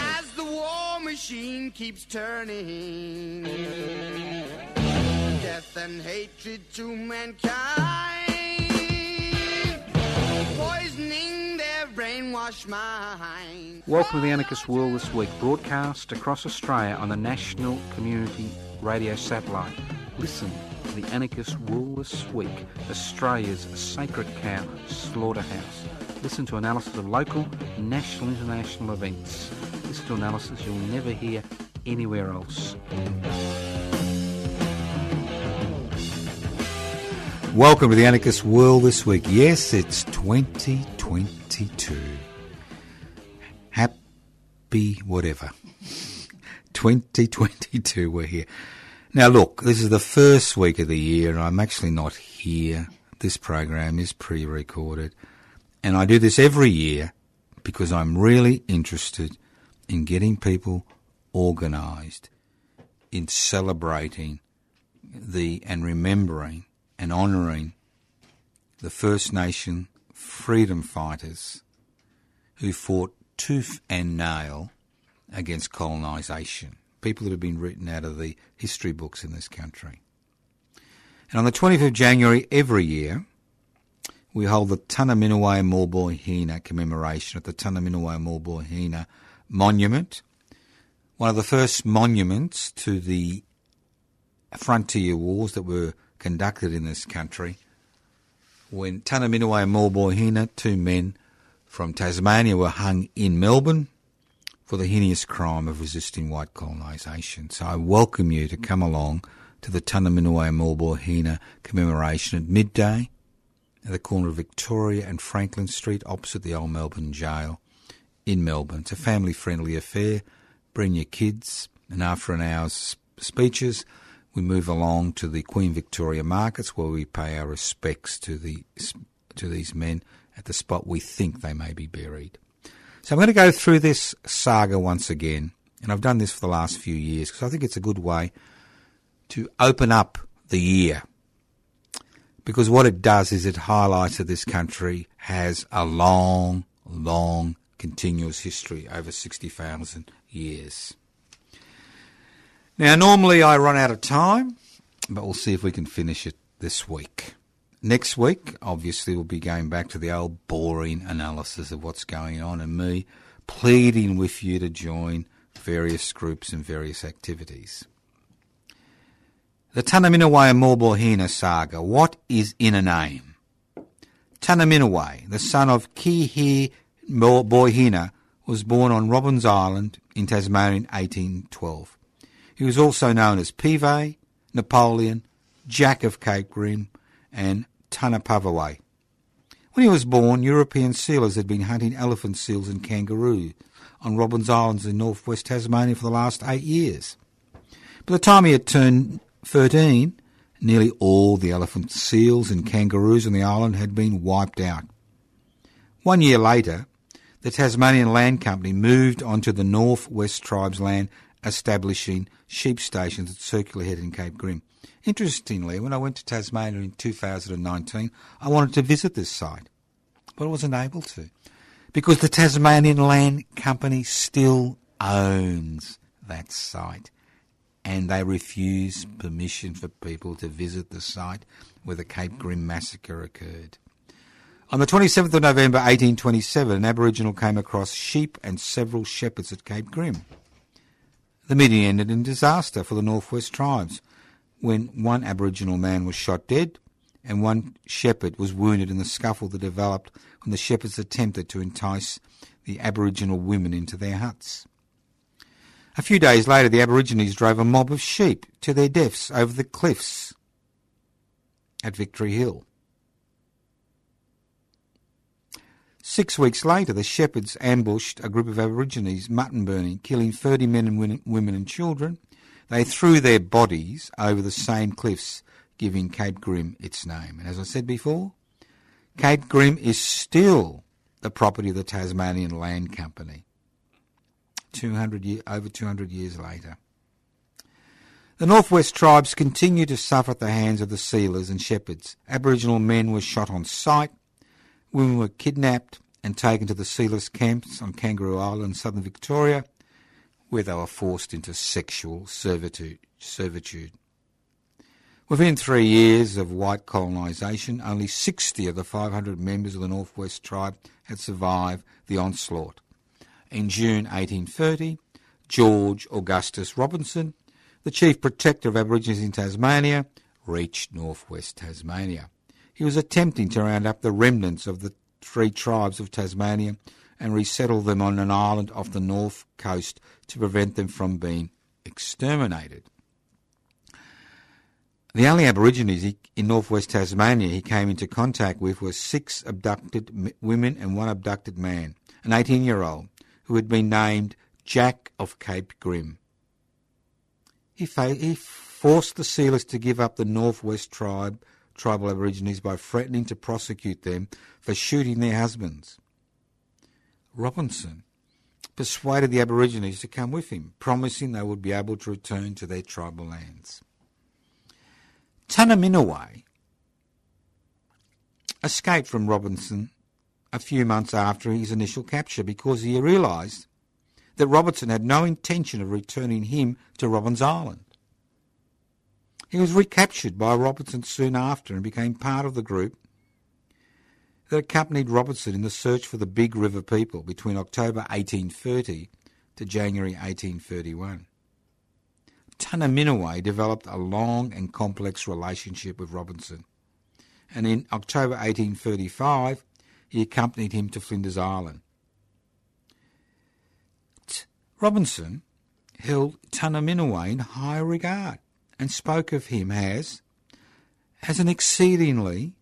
As the war machine keeps turning. Death and hatred to mankind. Poisoning their brainwashed mind. Welcome to the Anarchist World this week, broadcast across Australia on the National Community Radio Satellite. Listen to the Anarchist World this week, Australia's sacred cow slaughterhouse. Listen to analysis of local, national, international events. To analysis you'll never hear anywhere else. Welcome to the Anarchist World this week. Yes, it's 2022. Happy whatever. 2022, we're here. Now, look, this is the first week of the year, and I'm actually not here. This program is pre recorded. And I do this every year because I'm really interested in getting people organised, in celebrating the and remembering and honouring the First Nation freedom fighters who fought tooth and nail against colonisation. People that have been written out of the history books in this country. And on the 25th of January every year, we hold the Tunnerminnerwait Morboy Hina commemoration at the Tunnerminnerwait Morboy Hina Monument, one of the first monuments to the frontier wars that were conducted in this country. When Tunnerminnerwait and Morboy two men from Tasmania, were hung in Melbourne for the heinous crime of resisting white colonisation. So I welcome you to come along to the Tunnerminnerwait and Maulboyheenner commemoration at midday at the corner of Victoria and Franklin Street opposite the old Melbourne Jail in Melbourne. It's a family friendly affair. Bring your kids, and after an hour's speeches, we move along to the Queen Victoria Markets where we pay our respects to the to these men at the spot we think they may be buried. So I'm going to go through this saga once again, and I've done this for the last few years because I think it's a good way to open up the year because what it does is it highlights that this country has a long, long, continuous history over 60,000 years. Now, normally I run out of time, but we'll see if we can finish it this week. Next week, obviously, we'll be going back to the old boring analysis of what's going on and me pleading with you to join various groups and various activities. The Tunnerminnerwait and Maulboyheenner saga. What is in a name? Tunnerminnerwait, the son of Kihi Morbohina, was born on Robbins Island in Tasmania in 1812. He was also known as Pive, Napoleon, Jack of Cape Grim, and Tunapavaway. When he was born, European sealers had been hunting elephant seals and kangaroos on Robbins Islands in northwest Tasmania for the last eight years. By the time he had turned 13, nearly all the elephant seals and kangaroos on the island had been wiped out. One year later, the Tasmanian Land Company moved onto the North West Tribes land, establishing sheep stations at Circular Head in Cape Grim. Interestingly, when I went to Tasmania in 2019, I wanted to visit this site, but I wasn't able to because the Tasmanian Land Company still owns that site and they refuse permission for people to visit the site where the Cape Grim massacre occurred. On the 27th of November 1827, an Aboriginal came across sheep and several shepherds at Cape Grim. The meeting ended in disaster for the Northwest tribes when one Aboriginal man was shot dead and one shepherd was wounded in the scuffle that developed when the shepherds attempted to entice the Aboriginal women into their huts. A few days later, the Aborigines drove a mob of sheep to their deaths over the cliffs at Victory Hill. Six weeks later, the shepherds ambushed a group of Aborigines mutton burning, killing 30 men and women and children. They threw their bodies over the same cliffs, giving Cape Grim its name. And as I said before, Cape Grim is still the property of the Tasmanian Land Company. 200 year, over 200 years later. The Northwest tribes continue to suffer at the hands of the sealers and shepherds. Aboriginal men were shot on sight, women were kidnapped and taken to the sealers' camps on Kangaroo Island, southern Victoria, where they were forced into sexual servitude. servitude. Within three years of white colonisation, only 60 of the 500 members of the Northwest tribe had survived the onslaught. In June 1830, George Augustus Robinson, the chief protector of Aborigines in Tasmania, reached northwest Tasmania. He was attempting to round up the remnants of the three tribes of Tasmania and resettle them on an island off the north coast to prevent them from being exterminated. The only Aborigines in northwest Tasmania he came into contact with were six abducted women and one abducted man, an 18 year old who had been named Jack of Cape Grim. He, fa- he forced the sealers to give up the Northwest tribe, tribal Aborigines by threatening to prosecute them for shooting their husbands. Robinson persuaded the Aborigines to come with him, promising they would be able to return to their tribal lands. Tunnerminnerwait escaped from Robinson a few months after his initial capture because he realised that Robertson had no intention of returning him to Robbins Island. He was recaptured by Robertson soon after and became part of the group that accompanied Robertson in the search for the Big River people between October 1830 to January 1831. Tunnerminnerwait developed a long and complex relationship with Robinson, and in October 1835 he accompanied him to Flinders Island. Robinson held Tunnerminnerwait in high regard and spoke of him as, as an exceedingly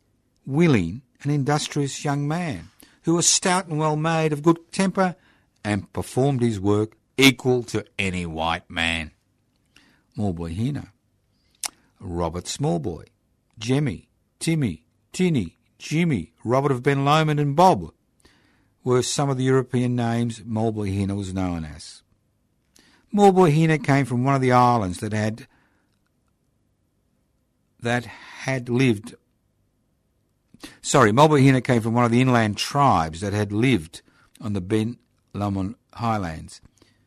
willing and industrious young man who was stout and well made, of good temper, and performed his work equal to any white man. Smallboy Hina, Robert Smallboy, Jemmy, Timmy, Tinny, Jimmy, Robert of Ben Lomond, and Bob were some of the European names Maulboyheenner was known as. Maulboyheenner came from one of the islands that had that had lived. Sorry, Mulboy came from one of the inland tribes that had lived on the Ben Lomond Highlands.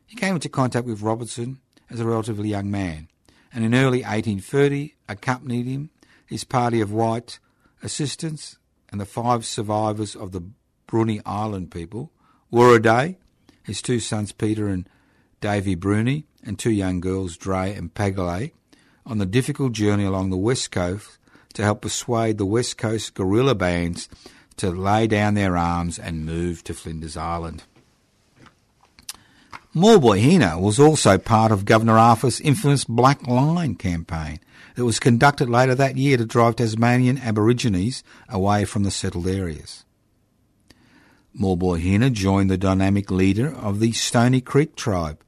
He came into contact with Robertson as a relatively young man, and in early 1830 accompanied him, his party of white assistants, and the five survivors of the Bruny Island people, Worraday, his two sons Peter and Davy Bruni, and two young girls, Dre and Pagale, on the difficult journey along the west coast to help persuade the west coast guerrilla bands to lay down their arms and move to Flinders Island. Maulboyheenner was also part of Governor Arthur's infamous Black Line campaign that was conducted later that year to drive Tasmanian Aborigines away from the settled areas. Maulboyheenner joined the dynamic leader of the Stony Creek tribe,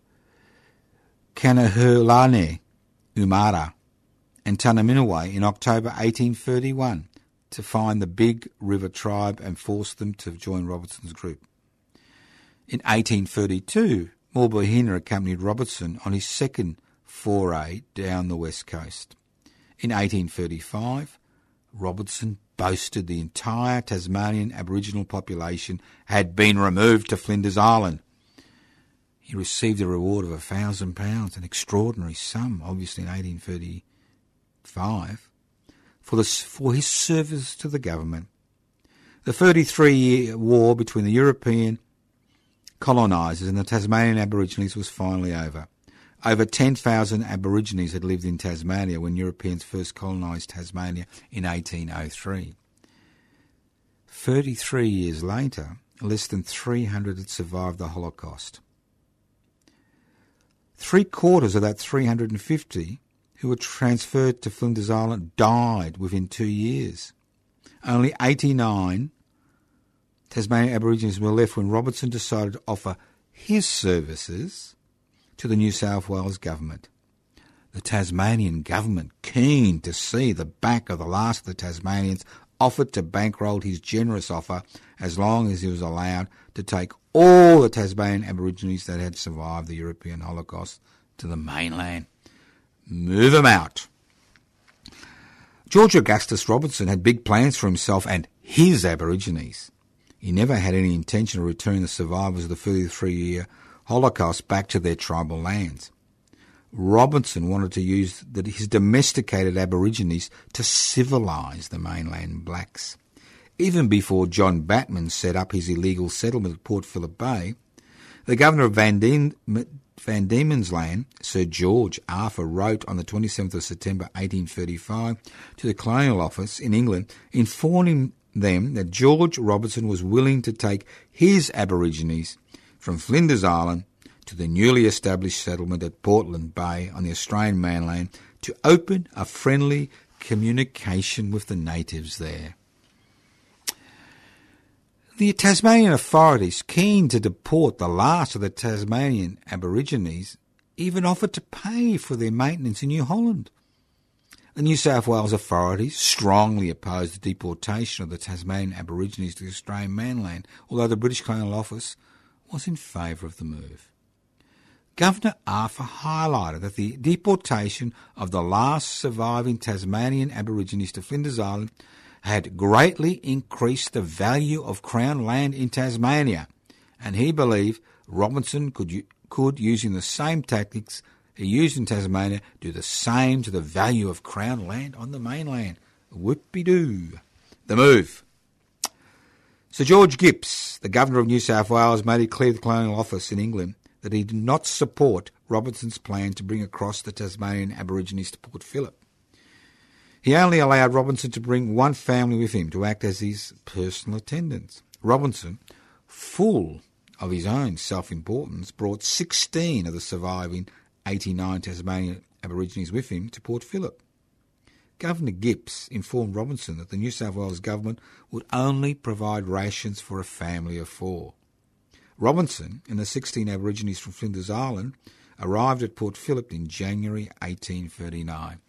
Kanahurlane Umara, and Tunnerminnerwait in October 1831 to find the Big River tribe and force them to join Robertson's group. In 1832, Mulboy accompanied Robertson on his second foray down the west coast. In 1835, Robertson boasted the entire Tasmanian Aboriginal population had been removed to Flinders Island. He received a reward of a thousand pounds, an extraordinary sum, obviously in 1835, for, the, for his service to the government. The 33 year war between the European colonisers and the Tasmanian Aborigines was finally over. Over 10,000 Aborigines had lived in Tasmania when Europeans first colonised Tasmania in 1803. 33 years later, less than 300 had survived the Holocaust. Three quarters of that 350 who were transferred to Flinders Island died within two years. Only 89 Tasmanian Aborigines were left when Robertson decided to offer his services to the New South Wales government. The Tasmanian government, keen to see the back of the last of the Tasmanians, offered to bankroll his generous offer as long as he was allowed to take all the Tasmanian Aborigines that had survived the European Holocaust to the mainland. Move them out. George Augustus Robertson had big plans for himself and his Aborigines. He never had any intention of returning the survivors of the 33 year Holocaust back to their tribal lands. Robertson wanted to use his domesticated Aborigines to civilise the mainland blacks. Even before John Batman set up his illegal settlement at Port Phillip Bay, the governor of Van, Dien, Van Diemen's Land, Sir George Arthur, wrote on the 27th of September 1835 to the Colonial Office in England, informing them that George Robertson was willing to take his Aborigines from Flinders Island to the newly established settlement at Portland Bay on the Australian mainland to open a friendly communication with the natives there. The Tasmanian authorities, keen to deport the last of the Tasmanian Aborigines, even offered to pay for their maintenance in New Holland. The New South Wales authorities strongly opposed the deportation of the Tasmanian Aborigines to the Australian mainland, although the British Colonial Office was in favour of the move. Governor Arthur highlighted that the deportation of the last surviving Tasmanian Aborigines to Flinders Island had greatly increased the value of Crown land in Tasmania, and he believed Robinson could, could using the same tactics he used in Tasmania, do the same to the value of Crown land on the mainland. Whoopie-doo. The move. Sir George Gipps, the Governor of New South Wales, made it clear to the Colonial Office in England that he did not support Robertson's plan to bring across the Tasmanian Aborigines to Port Phillip. He only allowed Robinson to bring one family with him to act as his personal attendants. Robinson, full of his own self importance, brought 16 of the surviving 89 Tasmanian Aborigines with him to Port Phillip. Governor Gipps informed Robinson that the New South Wales government would only provide rations for a family of four. Robinson and the 16 Aborigines from Flinders Island arrived at Port Phillip in January 1839.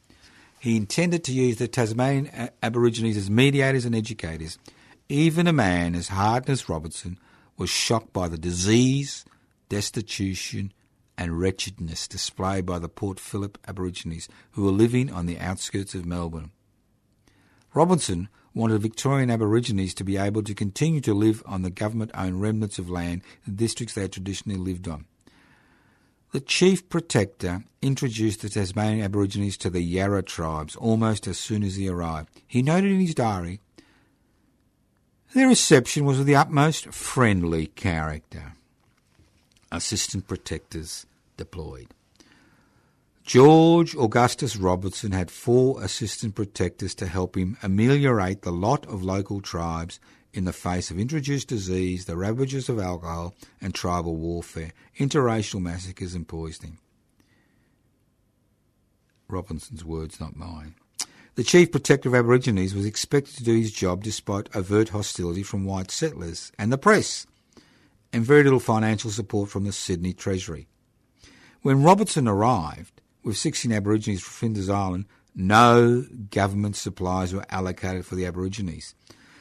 He intended to use the Tasmanian Aborigines as mediators and educators. Even a man as hardened as Robinson was shocked by the disease, destitution, and wretchedness displayed by the Port Phillip Aborigines who were living on the outskirts of Melbourne. Robinson wanted Victorian Aborigines to be able to continue to live on the government owned remnants of land in districts they had traditionally lived on. The Chief Protector introduced the Tasmanian Aborigines to the Yarra tribes almost as soon as he arrived. He noted in his diary their reception was of the utmost friendly character. Assistant Protectors deployed. George Augustus Robertson had four assistant protectors to help him ameliorate the lot of local tribes in the face of introduced disease, the ravages of alcohol and tribal warfare, interracial massacres and poisoning. Robinson's words, not mine. The Chief Protector of Aborigines was expected to do his job despite overt hostility from white settlers and the press, and very little financial support from the Sydney Treasury. When Robertson arrived, with 16 Aborigines from Flinders Island, no government supplies were allocated for the Aborigines.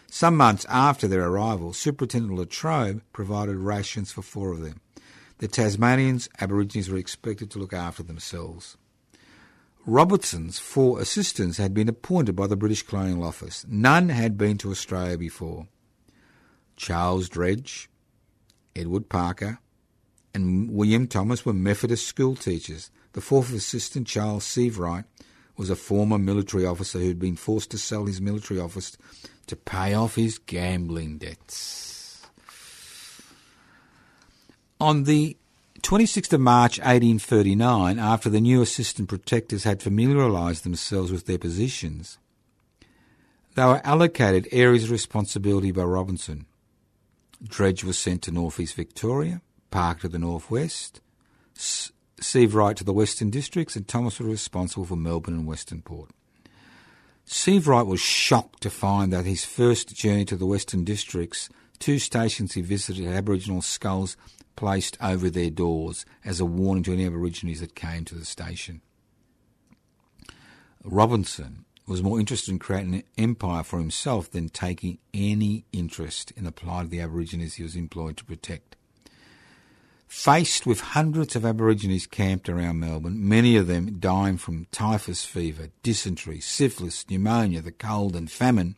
Some months after their arrival, Superintendent Latrobe provided rations for four of them. The Tasmanians, Aborigines were expected to look after themselves. Robertson's four assistants had been appointed by the British Colonial Office. None had been to Australia before. Charles Dredge, Edward Parker, and William Thomas were Methodist school teachers. The fourth assistant, Charles Sievewright, was a former military officer who had been forced to sell his military office to pay off his gambling debts. On the 26th of March 1839, after the new assistant protectors had familiarised themselves with their positions, they were allocated areas of responsibility by Robinson. Dredge was sent to North East Victoria, Park to the northwest, Sievewright to the Western Districts, and Thomas was responsible for Melbourne and Western Port. Sievewright was shocked to find that his first journey to the Western Districts two stations he visited had Aboriginal skulls placed over their doors as a warning to any Aborigines that came to the station. Robinson was more interested in creating an empire for himself than taking any interest in the plight of the Aborigines he was employed to protect. Faced with hundreds of Aborigines camped around Melbourne, many of them dying from typhus fever, dysentery, syphilis, pneumonia, the cold, and famine,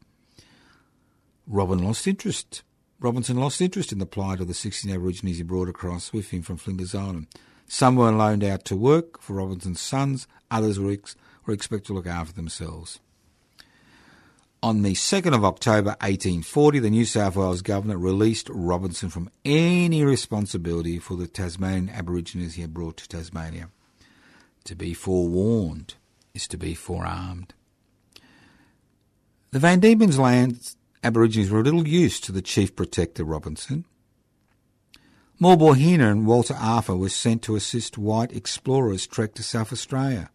Robin lost interest. Robinson lost interest in the plight of the 16 Aborigines he brought across with him from Flinders Island. Some were loaned out to work for Robinson's sons, others were, ex- were expected to look after themselves. On the 2nd of October 1840, the New South Wales Governor released Robinson from any responsibility for the Tasmanian Aborigines he had brought to Tasmania. To be forewarned is to be forearmed. The Van Diemen's Land Aborigines were little used to the Chief Protector Robinson. Maulboyheenner and Walter Arthur were sent to assist white explorers trek to South Australia.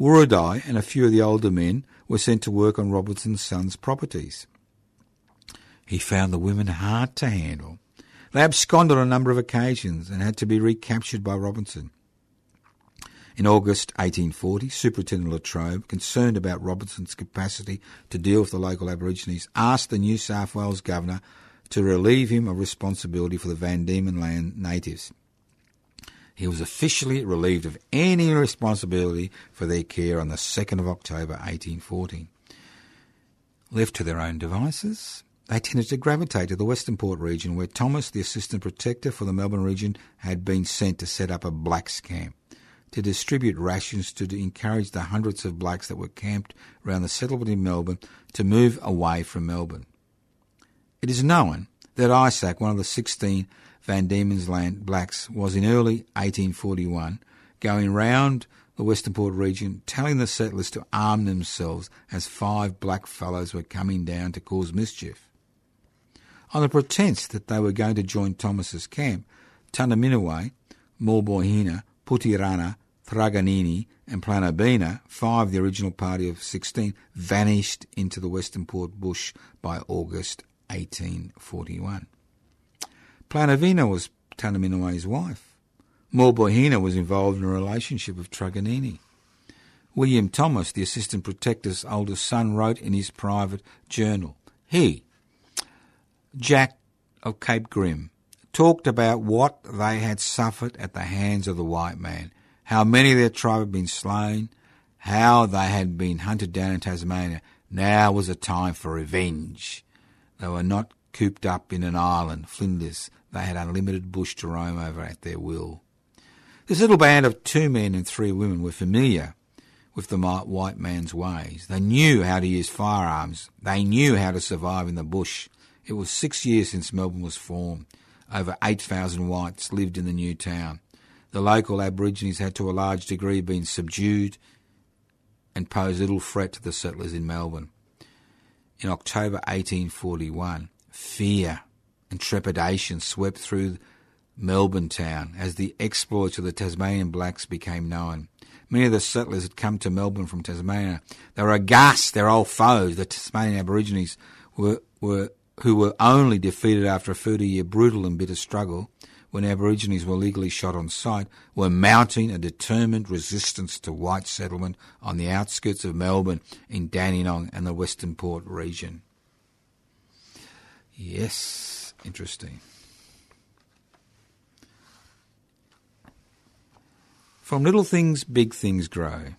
Wuradai and a few of the older men were sent to work on Robinson's son's properties. He found the women hard to handle. They absconded on a number of occasions and had to be recaptured by Robinson. In August 1840, Superintendent Latrobe, concerned about Robinson's capacity to deal with the local Aborigines, asked the New South Wales Governor to relieve him of responsibility for the Van Diemen Land natives. He was officially relieved of any responsibility for their care on the 2nd of October 1840. Left to their own devices, they tended to gravitate to the Western Port region where Thomas, the Assistant Protector for the Melbourne region, had been sent to set up a blacks camp to distribute rations to encourage the hundreds of blacks that were camped around the settlement in Melbourne to move away from Melbourne. It is known that Isaac, one of the 16 Van Diemen's Land blacks, was in early 1841 going round the Western Port region telling the settlers to arm themselves as five black fellows were coming down to cause mischief. On the pretence that they were going to join Thomas's camp, Tunnerminnerwait, Maulboyheenner, Putirana, Truganini, and Planobina, five of the original party of 16, vanished into the Western Port bush by August 1841. Planavina was Tunnerminnerwait's wife. Maulboyheenner was involved in a relationship with Truganini. William Thomas, the Assistant Protector's oldest son, wrote in his private journal, he, Jack of Cape Grim, talked about what they had suffered at the hands of the white man, how many of their tribe had been slain, how they had been hunted down in Tasmania. Now was a time for revenge. They were not cooped up in an island, Flinders. They had unlimited bush to roam over at their will. This little band of two men and three women were familiar with the white man's ways. They knew how to use firearms. They knew how to survive in the bush. It was six years since Melbourne was formed. Over 8,000 whites lived in the new town. The local Aborigines had to a large degree been subdued and posed little threat to the settlers in Melbourne. In October 1841, fear and trepidation swept through Melbourne town as the exploits of the Tasmanian blacks became known. Many of the settlers had come to Melbourne from Tasmania. They were aghast, their old foes, the Tasmanian Aborigines, were, were who were only defeated after a 30 year brutal and bitter struggle when Aborigines were legally shot on sight, were mounting a determined resistance to white settlement on the outskirts of Melbourne in Dandenong and the Western Port region. Yes, interesting. From little things, big things grow.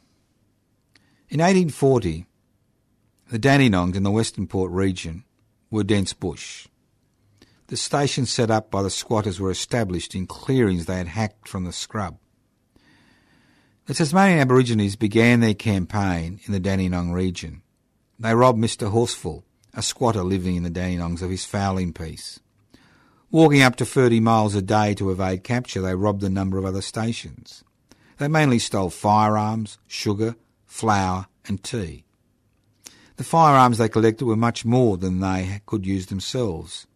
In 1840, the Dandenongs in the Western Port region were dense bush. The stations set up by the squatters were established in clearings they had hacked from the scrub. The Tasmanian Aborigines began their campaign in the Dandenong region. They robbed Mr. Horsfall, a squatter living in the Dandenongs, of his fowling piece. Walking up to 30 miles a day to evade capture, they robbed a number of other stations. They mainly stole firearms, sugar, flour, and tea. The firearms they collected were much more than they could use themselves.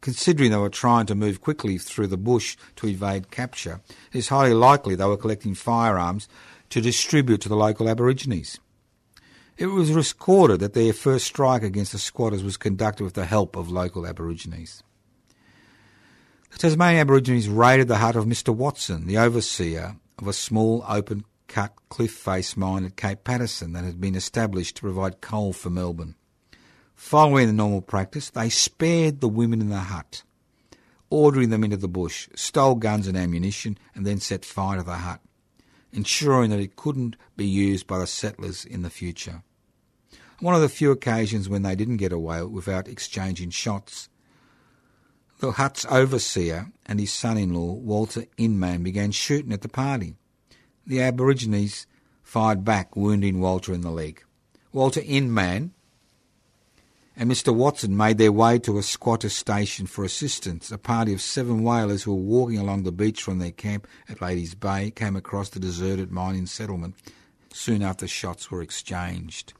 Considering they were trying to move quickly through the bush to evade capture, it is highly likely they were collecting firearms to distribute to the local Aborigines. It was recorded that their first strike against the squatters was conducted with the help of local Aborigines. The Tasmanian Aborigines raided the hut of Mr. Watson, the overseer of a small open cut cliff face mine at Cape Paterson that had been established to provide coal for Melbourne. Following the normal practice, they spared the women in the hut, ordering them into the bush, stole guns and ammunition, and then set fire to the hut, ensuring that it couldn't be used by the settlers in the future. One of the few occasions when they didn't get away without exchanging shots. The hut's overseer and his son in law, Walter Inman, began shooting at the party. The Aborigines fired back, wounding Walter in the leg. Walter Inman and Mr. Watson made their way to a squatter station for assistance. A party of seven whalers who were walking along the beach from their camp at Ladies Bay came across the deserted mining settlement soon after shots were exchanged.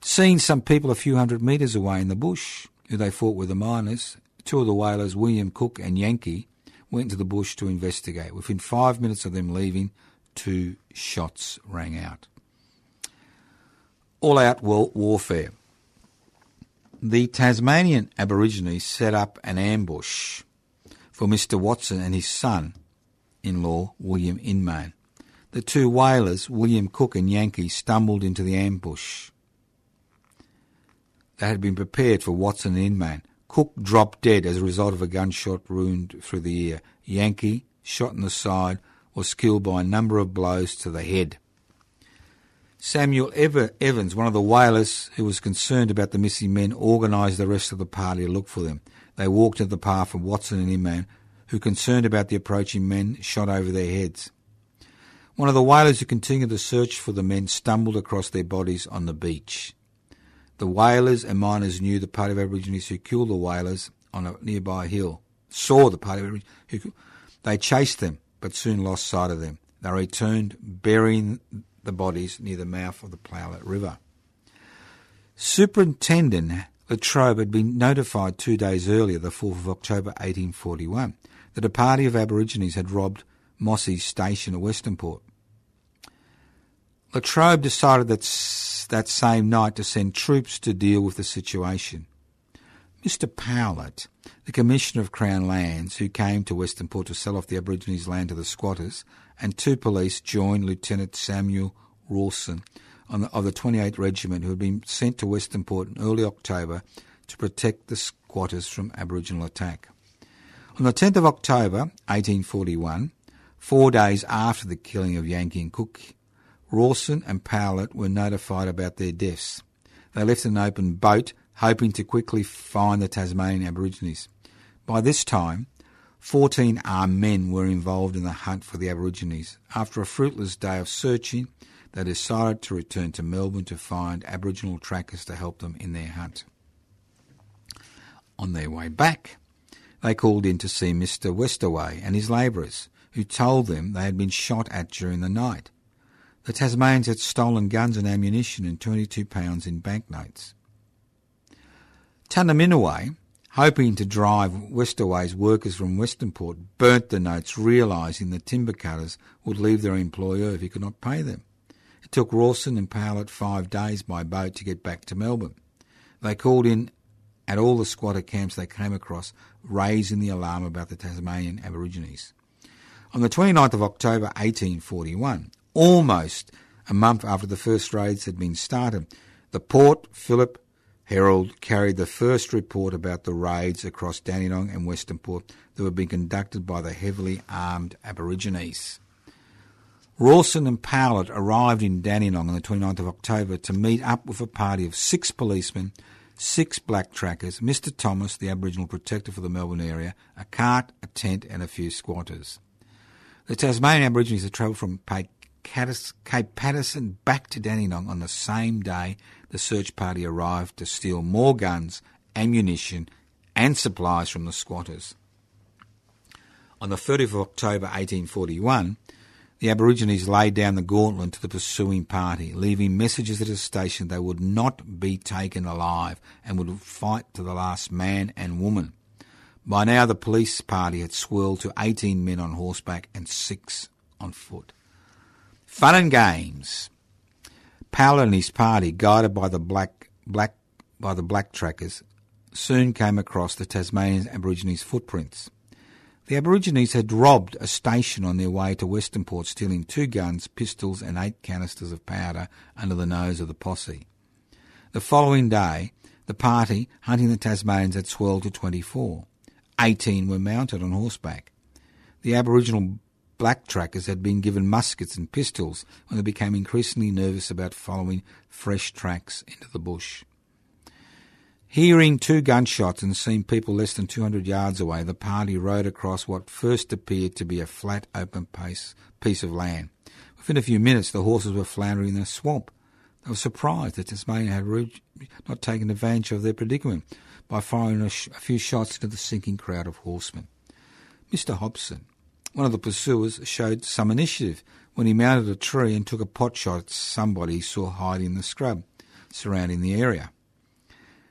Seeing some people a few hundred metres away in the bush, who they thought were the miners, two of the whalers, William Cook and Yankee, went to the bush to investigate. Within five minutes of them leaving, two shots rang out. All out warfare. The Tasmanian Aborigines set up an ambush for Mr. Watson and his son in law, William Inman. The two whalers, William Cook and Yankee, stumbled into the ambush that had been prepared for Watson and Inman. Cook dropped dead as a result of a gunshot wound through the ear. Yankee, shot in the side, was killed by a number of blows to the head. Samuel Ever Evans, one of the whalers who was concerned about the missing men, organised the rest of the party to look for them. They walked into the path of Watson and Inman, who, concerned about the approaching men, shot over their heads. One of the whalers who continued the search for the men stumbled across their bodies on the beach. The whalers and miners knew the party of Aborigines who killed the whalers on a nearby hill. Saw the party of Aborigines who they chased them, but soon lost sight of them. They returned, burying the bodies near the mouth of the Powlett River. Superintendent Latrobe had been notified two days earlier, the 4th of October 1841, that a party of Aborigines had robbed Mossy's station at Westernport. Latrobe decided that, that same night to send troops to deal with the situation. Mr. Powlett, the Commissioner of Crown Lands, who came to Westernport to sell off the Aborigines' land to the squatters, and two police joined Lieutenant Samuel Rawson the, of the 28th Regiment, who had been sent to Westernport in early October to protect the squatters from Aboriginal attack. On the 10th of October 1841, four days after the killing of Yankee and Cook, Rawson and Powlett were notified about their deaths. They left an open boat, hoping to quickly find the Tasmanian Aborigines. By this time, 14 armed men were involved in the hunt for the Aborigines. After a fruitless day of searching, they decided to return to Melbourne to find Aboriginal trackers to help them in their hunt. On their way back, they called in to see Mr. Westaway and his labourers, who told them they had been shot at during the night. The Tasmanians had stolen guns and ammunition and £22 in banknotes. Tunnerminnerwait, hoping to drive Westaway's workers from Westernport, burnt the notes, realising the timber cutters would leave their employer if he could not pay them. It took Rawson and Powlett five days by boat to get back to Melbourne. They called in at all the squatter camps they came across, raising the alarm about the Tasmanian Aborigines. On the 29th of October 1841, almost a month after the first raids had been started, the Port Phillip Herald carried the first report about the raids across Dandenong and Western Port that were being conducted by the heavily armed Aborigines. Rawson and Powlett arrived in Dandenong on the 29th of October to meet up with a party of six policemen, six black trackers, Mr. Thomas, the Aboriginal protector for the Melbourne area, a cart, a tent, and a few squatters. The Tasmanian Aborigines had travelled from Cape Paterson back to Dandenong on the same day the search party arrived to steal more guns, ammunition, and supplies from the squatters. On the 30th of October 1841, the Aborigines laid down the gauntlet to the pursuing party, leaving messages at the station they would not be taken alive and would fight to the last man and woman. By now, the police party had swelled to 18 men on horseback and six on foot. Fun and games. Powell and his party, guided by the black, black, by the black trackers, soon came across the Tasmanian Aborigines' footprints. The Aborigines had robbed a station on their way to Western Port, stealing two guns, pistols, and eight canisters of powder under the nose of the posse. The following day, the party hunting the Tasmanians had swelled to 24. 18 were mounted on horseback. The Aboriginal black trackers had been given muskets and pistols when they became increasingly nervous about following fresh tracks into the bush. Hearing two gunshots and seeing people less than 200 yards away, the party rode across what first appeared to be a flat, open piece of land. Within a few minutes, the horses were floundering in a swamp. They were surprised that Tasmania had not taken advantage of their predicament by firing a, sh- a few shots into the sinking crowd of horsemen. Mr. Hobson, one of the pursuers, showed some initiative when he mounted a tree and took a pot shot at somebody he saw hiding in the scrub surrounding the area.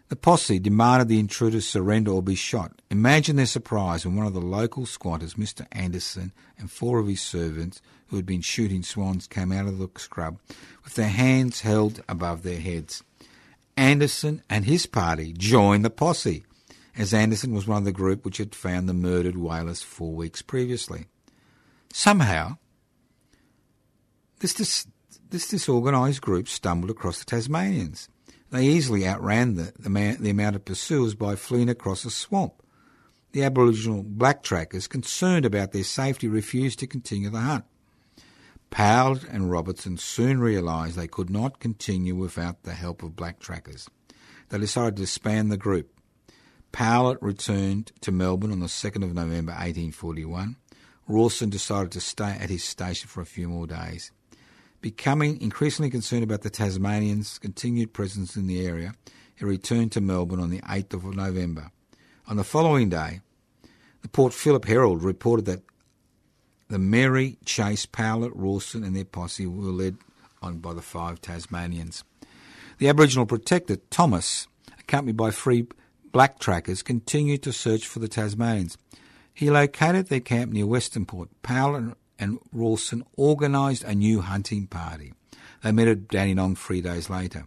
The posse demanded the intruders surrender or be shot. Imagine their surprise when one of the local squatters, Mr. Anderson, and four of his servants, who had been shooting swans, came out of the scrub with their hands held above their heads. Anderson and his party joined the posse, as Anderson was one of the group which had found the murdered whalers four weeks previously. Somehow, this, dis- this disorganised group stumbled across the Tasmanians. They easily outran the, the, man, the amount of pursuers by fleeing across a swamp. The Aboriginal black trackers, concerned about their safety, refused to continue the hunt. Powell and Robertson soon realised they could not continue without the help of black trackers. They decided to disband the group. Powell returned to Melbourne on the 2nd of November 1841. Rawson decided to stay at his station for a few more days. Becoming increasingly concerned about the Tasmanians' continued presence in the area, he returned to Melbourne on the 8th of November. On the following day, the Port Phillip Herald reported that the Mary, Chase, Powlett, Rawson, and their posse were led on by the five Tasmanians. The Aboriginal protector, Thomas, accompanied by three black trackers, continued to search for the Tasmanians. He located their camp near Westernport. Powell and Rawson organised a new hunting party. They met at Dandenong three days later.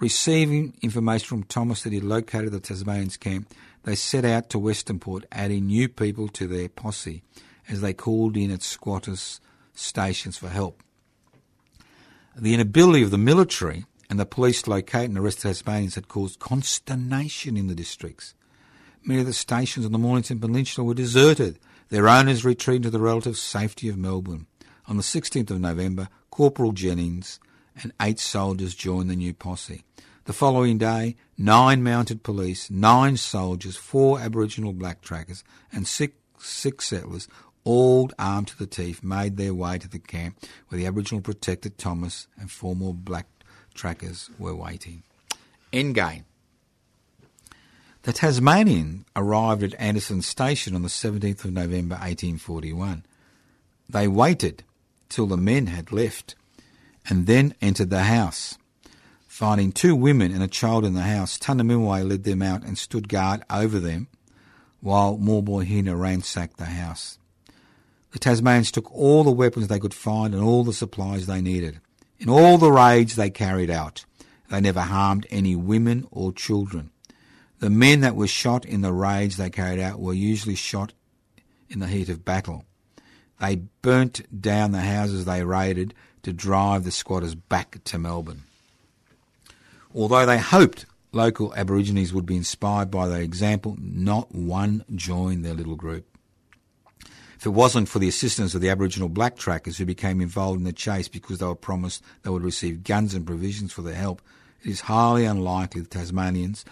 Receiving information from Thomas that he located the Tasmanians camp, they set out to Westernport, adding new people to their posse as they called in at squatters' stations for help. The inability of the military and the police to locate and arrest Tasmanians had caused consternation in the districts. Many of the stations on the Mornington Peninsula were deserted their owners retreating to the relative safety of Melbourne. On the 16th of November, Corporal Jennings and eight soldiers joined the new posse. The following day, nine mounted police, nine soldiers, four Aboriginal black trackers, and six, six settlers, all armed to the teeth, made their way to the camp where the Aboriginal protector Thomas and four more black trackers were waiting. Endgame. The Tasmanian arrived at Anderson Station on the 17th of November 1841. They waited till the men had left and then entered the house. Finding two women and a child in the house, Tunnerminnerwait led them out and stood guard over them while Maulboyheenner ransacked the house. The Tasmanians took all the weapons they could find and all the supplies they needed. In all the raids they carried out, they never harmed any women or children. The men that were shot in the raids they carried out were usually shot in the heat of battle. They burnt down the houses they raided to drive the squatters back to Melbourne. Although they hoped local Aborigines would be inspired by their example, not one joined their little group. If it wasn't for the assistance of the Aboriginal black trackers who became involved in the chase because they were promised they would receive guns and provisions for their help, it is highly unlikely the Tasmanians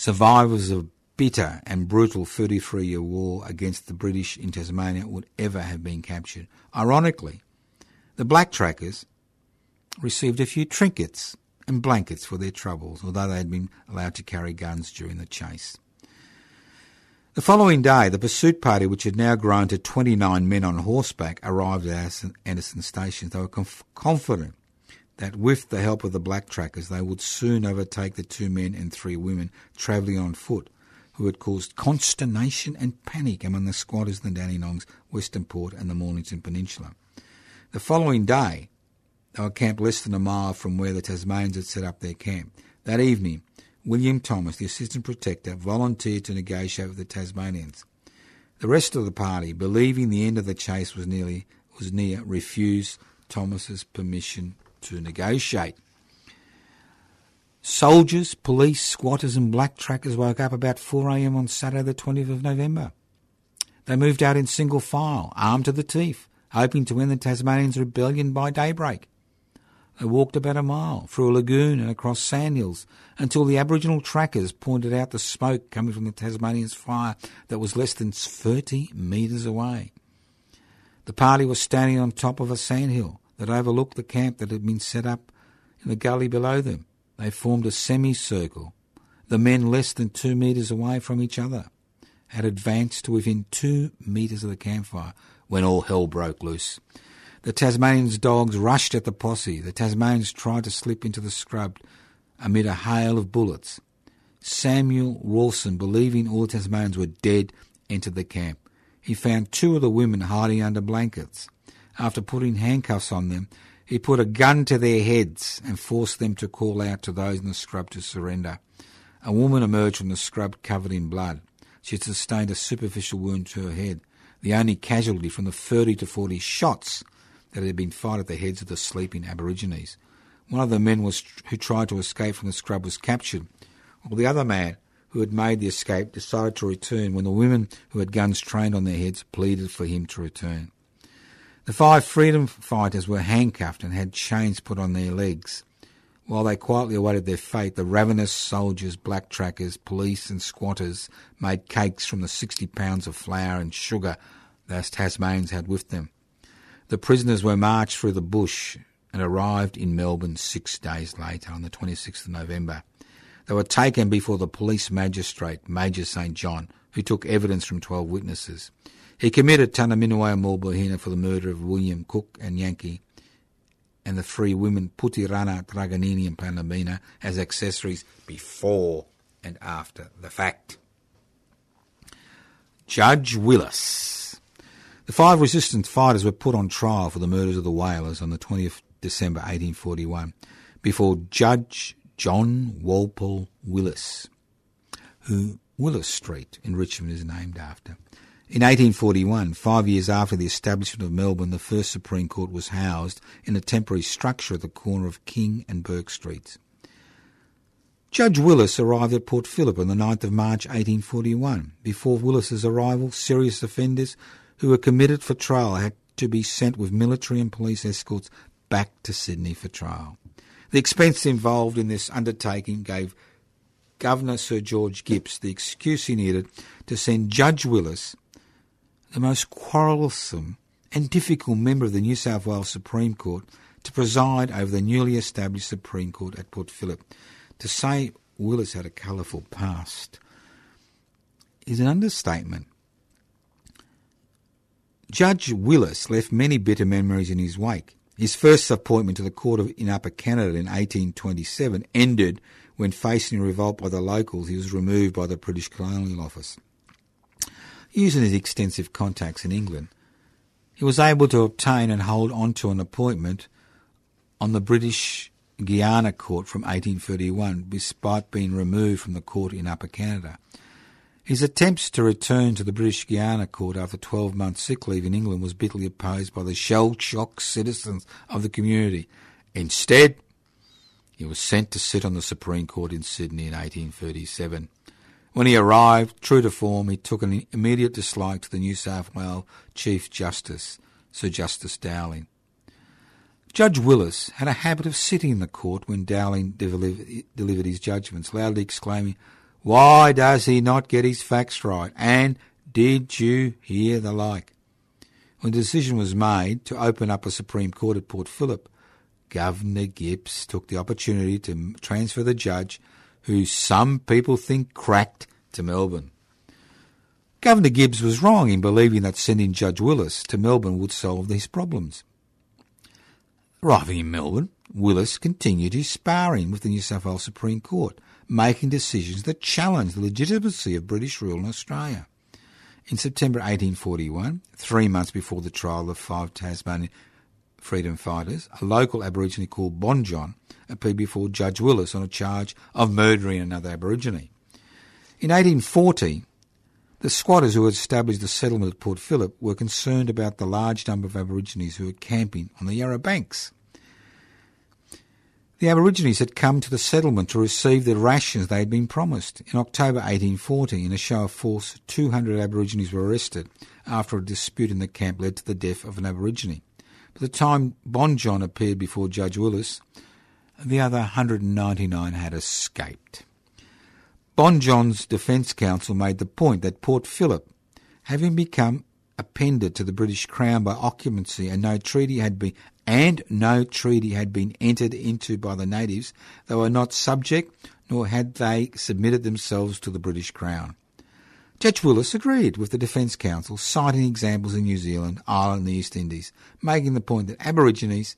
survivors of bitter and brutal 33 year war against the British in Tasmania would ever have been captured. Ironically, the black trackers received a few trinkets and blankets for their troubles, although they had been allowed to carry guns during the chase. The following day, the pursuit party, which had now grown to 29 men on horseback, arrived at Anderson Station. They were conf- confident that with the help of the black trackers they would soon overtake the two men and three women travelling on foot, who had caused consternation and panic among the squatters in the Dandenongs, Western Port and the Mornington Peninsula. The following day, they were camped less than a mile from where the Tasmanians had set up their camp. That evening, William Thomas, the Assistant Protector, volunteered to negotiate with the Tasmanians. The rest of the party, believing the end of the chase was nearly was near, refused Thomas's permission to negotiate. Soldiers, police, squatters, and black trackers woke up about 4 a.m. on Saturday, the 20th of November. They moved out in single file, armed to the teeth, hoping to end the Tasmanians' rebellion by daybreak. They walked about a mile through a lagoon and across sandhills until the Aboriginal trackers pointed out the smoke coming from the Tasmanians' fire that was less than 30 metres away. The party was standing on top of a sandhill that overlooked the camp that had been set up in the gully below them. They formed a semicircle. The men less than two metres away from each other had advanced to within two metres of the campfire when all hell broke loose. The Tasmanians' dogs rushed at the posse. The Tasmanians tried to slip into the scrub amid a hail of bullets. Samuel Rawson, believing all the Tasmanians were dead, entered the camp. He found two of the women hiding under blankets. After putting handcuffs on them, he put a gun to their heads and forced them to call out to those in the scrub to surrender. A woman emerged from the scrub covered in blood. She had sustained a superficial wound to her head, the only casualty from the 30 to 40 shots that had been fired at the heads of the sleeping Aborigines. One of the men was, who tried to escape from the scrub was captured, while the other man who had made the escape decided to return when the women who had guns trained on their heads pleaded for him to return. The five freedom fighters were handcuffed and had chains put on their legs. While they quietly awaited their fate, the ravenous soldiers, black trackers, police, and squatters made cakes from the 60 pounds of flour and sugar those Tasmanians had with them. The prisoners were marched through the bush and arrived in Melbourne six days later on the 26th of November. They were taken before the police magistrate, Major St. John, who took evidence from 12 witnesses. He committed Tunnerminnerwait Maulboyheenner for the murder of William Cook and Yankee and the three women Putirana, Truganini and Panamina as accessories before and after the fact. Judge Willis. The five resistance fighters were put on trial for the murders of the whalers on the 20th December 1841 before Judge John Walpole Willis, who Willis Street in Richmond is named after. In 1841, five years after the establishment of Melbourne, the first Supreme Court was housed in a temporary structure at the corner of King and Bourke Streets. Judge Willis arrived at Port Phillip on the 9th of March 1841. Before Willis's arrival, serious offenders who were committed for trial had to be sent with military and police escorts back to Sydney for trial. The expense involved in this undertaking gave Governor Sir George Gipps the excuse he needed to send Judge Willis the most quarrelsome and difficult member of the New South Wales Supreme Court to preside over the newly established Supreme Court at Port Phillip. To say Willis had a colourful past is an understatement. Judge Willis left many bitter memories in his wake. His first appointment to the Court of, in Upper Canada in 1827 ended when, facing revolt by the locals, he was removed by the British Colonial Office using his extensive contacts in England, he was able to obtain and hold on to an appointment on the British Guiana Court from 1831, despite being removed from the court in Upper Canada. His attempts to return to the British Guiana Court after 12 months sick leave in England was bitterly opposed by the shell-shocked citizens of the community. Instead, he was sent to sit on the Supreme Court in Sydney in 1837. When he arrived, true to form, he took an immediate dislike to the New South Wales Chief Justice, Sir Justice Dowling. Judge Willis had a habit of sitting in the court when Dowling delivered his judgments, loudly exclaiming, Why does he not get his facts right? And did you hear the like? When the decision was made to open up a Supreme Court at Port Phillip, Governor Gipps took the opportunity to transfer the judge who some people think cracked to Melbourne. Governor Gipps was wrong in believing that sending Judge Willis to Melbourne would solve these problems. Arriving in Melbourne, Willis continued his sparring with the New South Wales Supreme Court, making decisions that challenged the legitimacy of British rule in Australia. In September 1841, three months before the trial of five Tasmanian freedom fighters, a local Aborigine called Bonjon appeared before Judge Willis on a charge of murdering another Aborigine. In 1840, The squatters who had established the settlement at Port Phillip were concerned about the large number of Aborigines who were camping on the Yarra banks. The Aborigines had come to the settlement to receive the rations they had been promised. In October 1840, in a show of force, 200 Aborigines were arrested after a dispute in the camp led to the death of an Aborigine. By the time Bonjon appeared before Judge Willis, the other 199 had escaped. Bonjon's defence counsel made the point that Port Phillip, having become appended to the British Crown by occupancy and no treaty had been and no treaty had been entered into by the natives, they were not subject nor had they submitted themselves to the British Crown. Judge Willis agreed with the Defence Counsel, citing examples in New Zealand, Ireland, and the East Indies, making the point that Aborigines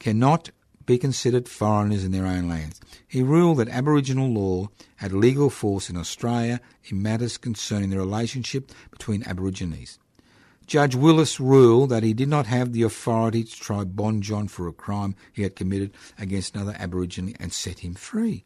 cannot be considered foreigners in their own lands. He ruled that Aboriginal law had legal force in Australia in matters concerning the relationship between Aborigines. Judge Willis ruled that he did not have the authority to try Bonjon for a crime he had committed against another Aborigine and set him free.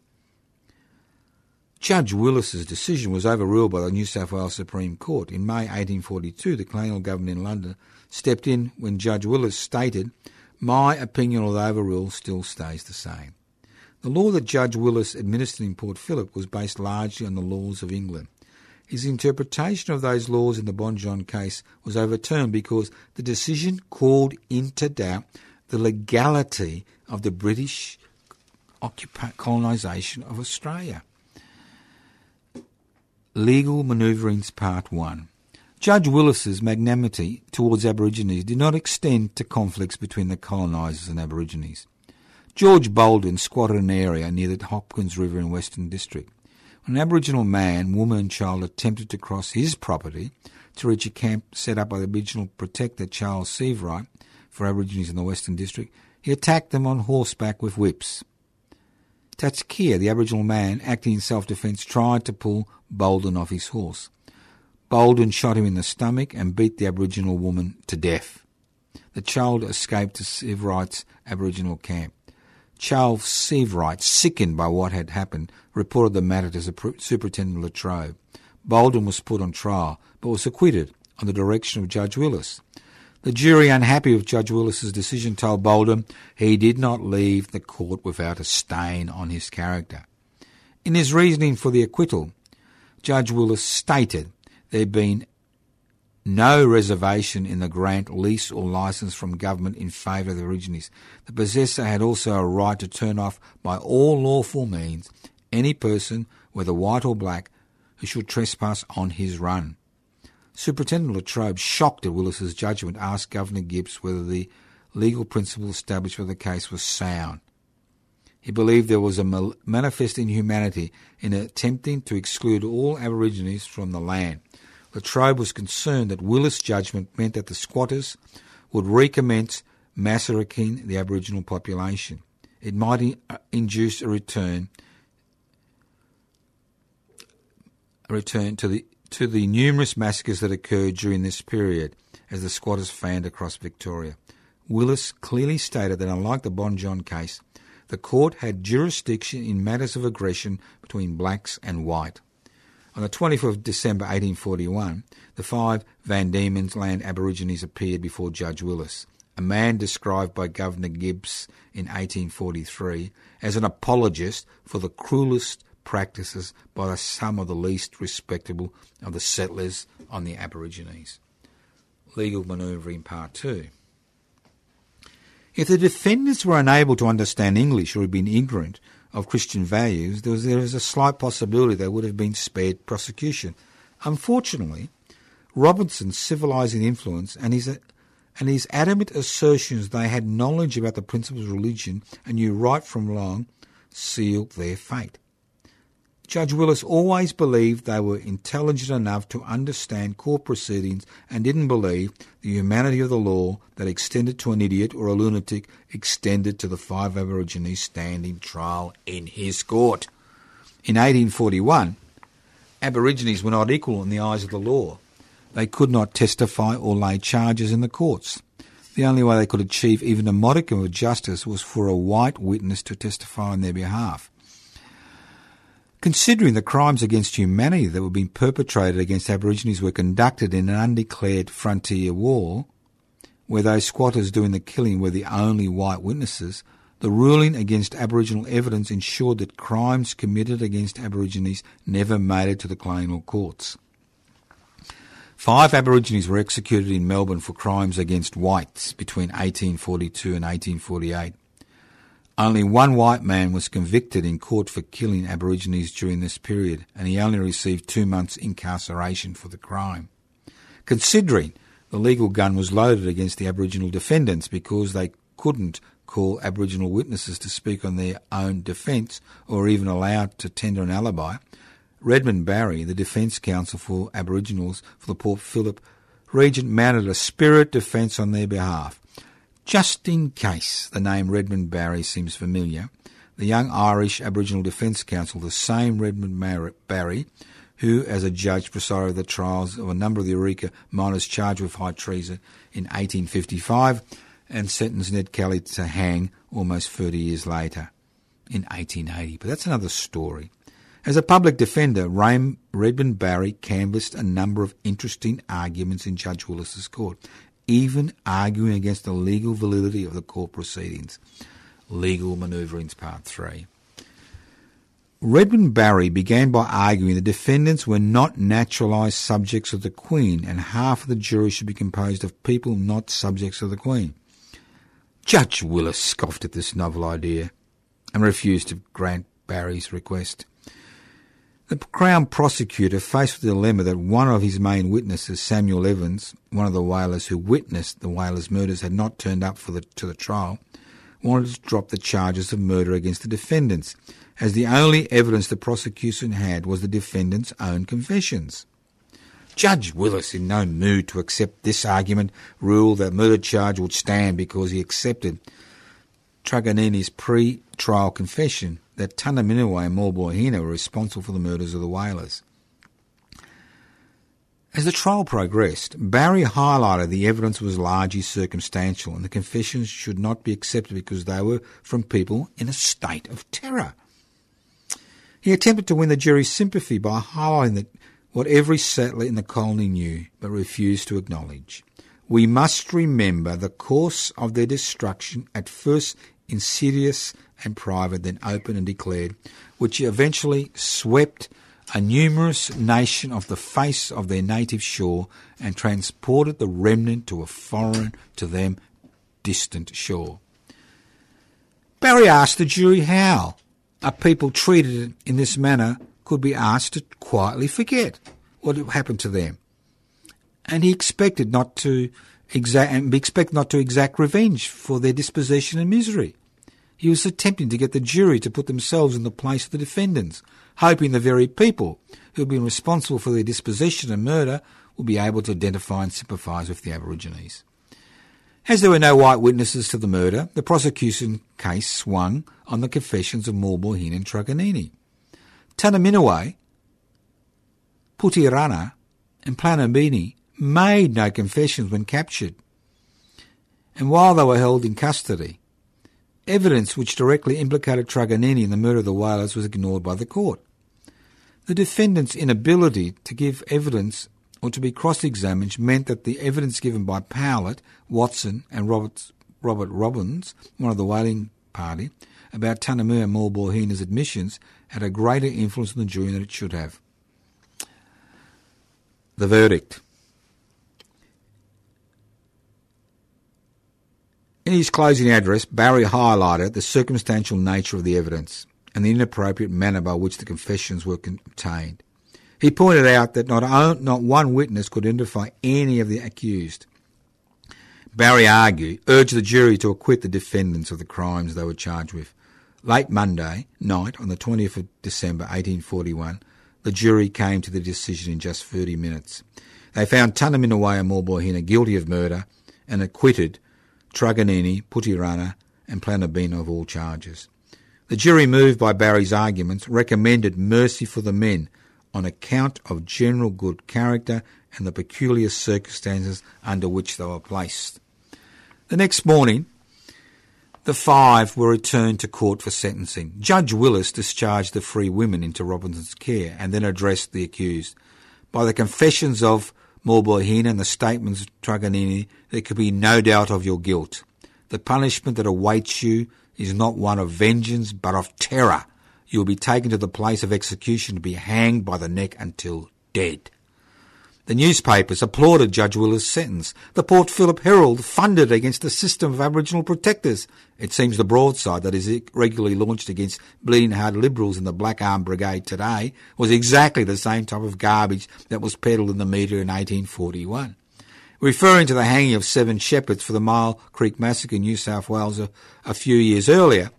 Judge Willis's decision was overruled by the New South Wales Supreme Court. In May 1842, the colonial government in London stepped in when Judge Willis stated, My opinion of the overrule still stays the same. The law that Judge Willis administered in Port Phillip was based largely on the laws of England. His interpretation of those laws in the Bonjon case was overturned because the decision called into doubt the legality of the British colonisation of Australia. Legal Manoeuvrings Part 1 Judge Willis's magnanimity towards Aborigines did not extend to conflicts between the colonisers and Aborigines. George Bolden squatted an area near the Hopkins River in Western District. When an Aboriginal man, woman and child attempted to cross his property to reach a camp set up by the Aboriginal protector Charles Sievewright for Aborigines in the Western District, he attacked them on horseback with whips. Tatskia, the Aboriginal man, acting in self-defence, tried to pull Bolden off his horse. Bolden shot him in the stomach and beat the Aboriginal woman to death. The child escaped to Sievewright's Aboriginal camp. Charles Sievewright, sickened by what had happened, reported the matter to Superintendent Latrobe. Bolden was put on trial, but was acquitted on the direction of Judge Willis. The jury, unhappy with Judge Willis's decision, told Bolden he did not leave the court without a stain on his character. In his reasoning for the acquittal, Judge Willis stated there had been no reservation in the grant, lease, or license from government in favour of the Aborigines. The possessor had also a right to turn off by all lawful means any person, whether white or black, who should trespass on his run. Superintendent Latrobe, shocked at Willis's judgment, asked Governor Gipps whether the legal principle established for the case was sound. He believed there was a manifest inhumanity in attempting to exclude all Aborigines from the land. Latrobe was concerned that Willis' judgment meant that the squatters would recommence massacring the Aboriginal population. It might induce a return, a return to the to the numerous massacres that occurred during this period as the squatters fanned across Victoria. Willis clearly stated that unlike the Bonjon case, the court had jurisdiction in matters of aggression between blacks and white. On the 24th of December 1841, the five Van Diemen's Land Aborigines appeared before Judge Willis, a man described by Governor Gipps in 1843 as an apologist for the cruelest practices by some of the least respectable of the settlers on the Aborigines. Legal Manoeuvring Part 2 If the defendants were unable to understand English or had been ignorant of Christian values, there was, there was a slight possibility they would have been spared prosecution. Unfortunately, Robinson's civilizing influence and his and his adamant assertions they had knowledge about the principles of religion and knew right from wrong sealed their fate. Judge Willis always believed they were intelligent enough to understand court proceedings and didn't believe the humanity of the law that extended to an idiot or a lunatic extended to the five Aborigines standing trial in his court. In 1841, Aborigines were not equal in the eyes of the law. They could not testify or lay charges in the courts. The only way they could achieve even a modicum of justice was for a white witness to testify on their behalf. Considering the crimes against humanity that were being perpetrated against Aborigines were conducted in an undeclared frontier war, where those squatters doing the killing were the only white witnesses, the ruling against Aboriginal evidence ensured that crimes committed against Aborigines never made it to the colonial courts. Five Aborigines were executed in Melbourne for crimes against whites between 1842 and 1848. Only one white man was convicted in court for killing Aborigines during this period, and he only received two months' incarceration for the crime. Considering the legal gun was loaded against the Aboriginal defendants because they couldn't call Aboriginal witnesses to speak on their own defence or even allowed to tender an alibi, Redmond Barry, the defence counsel for Aboriginals for the Port Phillip region, mounted a spirit defence on their behalf. Just in case the name Redmond Barry seems familiar, the young Irish Aboriginal Defence Counsel, the same Redmond Barry, who, as a judge, presided over the trials of a number of the Eureka miners charged with high treason in 1855, and sentenced Ned Kelly to hang almost 30 years later in 1880. But that's another story. As a public defender, Redmond Barry canvassed a number of interesting arguments in Judge Willis's court, even arguing against the legal validity of the court proceedings. Legal Manoeuvrings Part 3. Redmond Barry began by arguing the defendants were not naturalised subjects of the Queen and half of the jury should be composed of people not subjects of the Queen. Judge Willis scoffed at this novel idea and refused to grant Barry's request. The Crown prosecutor, faced the dilemma that one of his main witnesses, Samuel Evans, one of the whalers who witnessed the whalers' murders, had not turned up for the, to the trial, wanted to drop the charges of murder against the defendants, as the only evidence the prosecution had was the defendants' own confessions. Judge Willis, in no mood to accept this argument, ruled that murder charge would stand because he accepted Truganini's pre-trial confession that Tunnerminnerwait and Maulboyheenner were responsible for the murders of the whalers. As the trial progressed, Barry highlighted the evidence was largely circumstantial and the confessions should not be accepted because they were from people in a state of terror. He attempted to win the jury's sympathy by highlighting that what every settler in the colony knew but refused to acknowledge. We must remember the course of their destruction, at first insidious and private, then open and declared, which eventually swept a numerous nation off the face of their native shore and transported the remnant to a foreign, to them, distant shore. Barry asked the jury how a people treated in this manner could be asked to quietly forget what happened to them. And he expected not to exact and expect not to exact revenge for their dispossession and misery. He was attempting to get the jury to put themselves in the place of the defendants, hoping the very people who had been responsible for their dispossession and murder would be able to identify and sympathise with the Aborigines. As there were no white witnesses to the murder, the prosecution case swung on the confessions of Maulboyheenner and Truganini. Tunnerminnerwait, Putirana, and Planabini made no confessions when captured. And while they were held in custody, evidence which directly implicated Truganini in the murder of the whalers was ignored by the court. The defendant's inability to give evidence or to be cross-examined meant that the evidence given by Powlett, Watson and Robert, Robert Robbins, one of the whaling party, about Tunnerminnerwait and Maulboyheenner's admissions had a greater influence on the jury than it should have. The verdict. In his closing address, Barry highlighted the circumstantial nature of the evidence and the inappropriate manner by which the confessions were obtained. He pointed out that not, not one witness could identify any of the accused. Barry argued, urged the jury to acquit the defendants of the crimes they were charged with. Late Monday night, on the 20th of December 1841, the jury came to the decision in just 30 minutes. They found and Maulboyheenner guilty of murder and acquitted Truganini, Putirana and Planabino of all charges. The jury, moved by Barry's arguments, recommended mercy for the men on account of general good character and the peculiar circumstances under which they were placed. The next morning, The five were returned to court for sentencing. Judge Willis discharged the three women into Robinson's care and then addressed the accused. By the confessions of Maulboyheenner and the statements of Truganini, there could be no doubt of your guilt. The punishment that awaits you is not one of vengeance, but of terror. You will be taken to the place of execution to be hanged by the neck until dead. The newspapers applauded Judge Willis' sentence. The Port Phillip Herald funded against the system of Aboriginal protectors. It seems the broadside that is regularly launched against bleeding heart liberals in the Black Arm Brigade today was exactly the same type of garbage that was peddled in the media in 1841. Referring to the hanging of seven shepherds for the Myall Creek Massacre in New South Wales a, a few years earlier,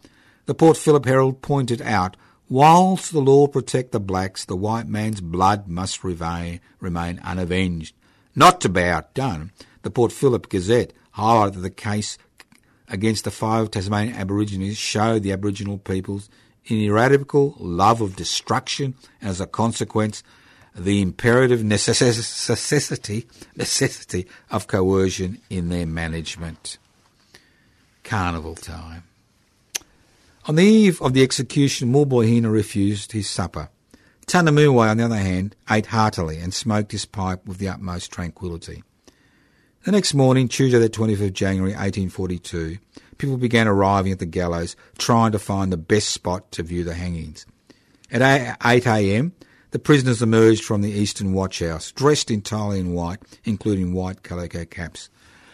the Port Phillip Herald pointed out Whilst the law protect the blacks, the white man's blood must remain, unavenged. Not to be outdone, the Port Phillip Gazette highlighted that the case against the five Tasmanian Aborigines showed the Aboriginal people's ineradicable love of destruction and as a consequence the imperative necessity, necessity of coercion in their management. Carnival time. On the eve of the execution, Maulboyheenner refused his supper. Tunnerminnerwait, on the other hand, ate heartily and smoked his pipe with the utmost tranquillity. The next morning, Tuesday the 25th of January 1842, people began arriving at the gallows, trying to find the best spot to view the hangings. At 8 a.m., the prisoners emerged from the eastern watchhouse, dressed entirely in white, including white calico caps.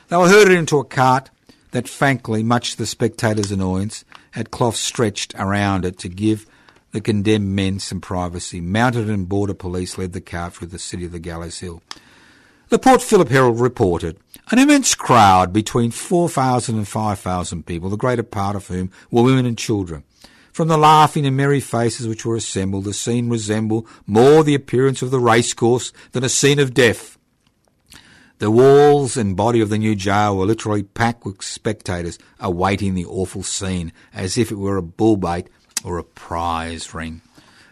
They were herded into a cart that, frankly, much to the spectators' annoyance, had cloth stretched around it to give the condemned men some privacy. Mounted and border police led the car through the city of the Gallows Hill. The Port Phillip Herald reported an immense crowd between 4,000 and 5,000 people, the greater part of whom were women and children. From the laughing and merry faces which were assembled, the scene resembled more the appearance of the racecourse than a scene of death. The walls and body of the new jail were literally packed with spectators awaiting the awful scene as if it were a bull bait or a prize ring.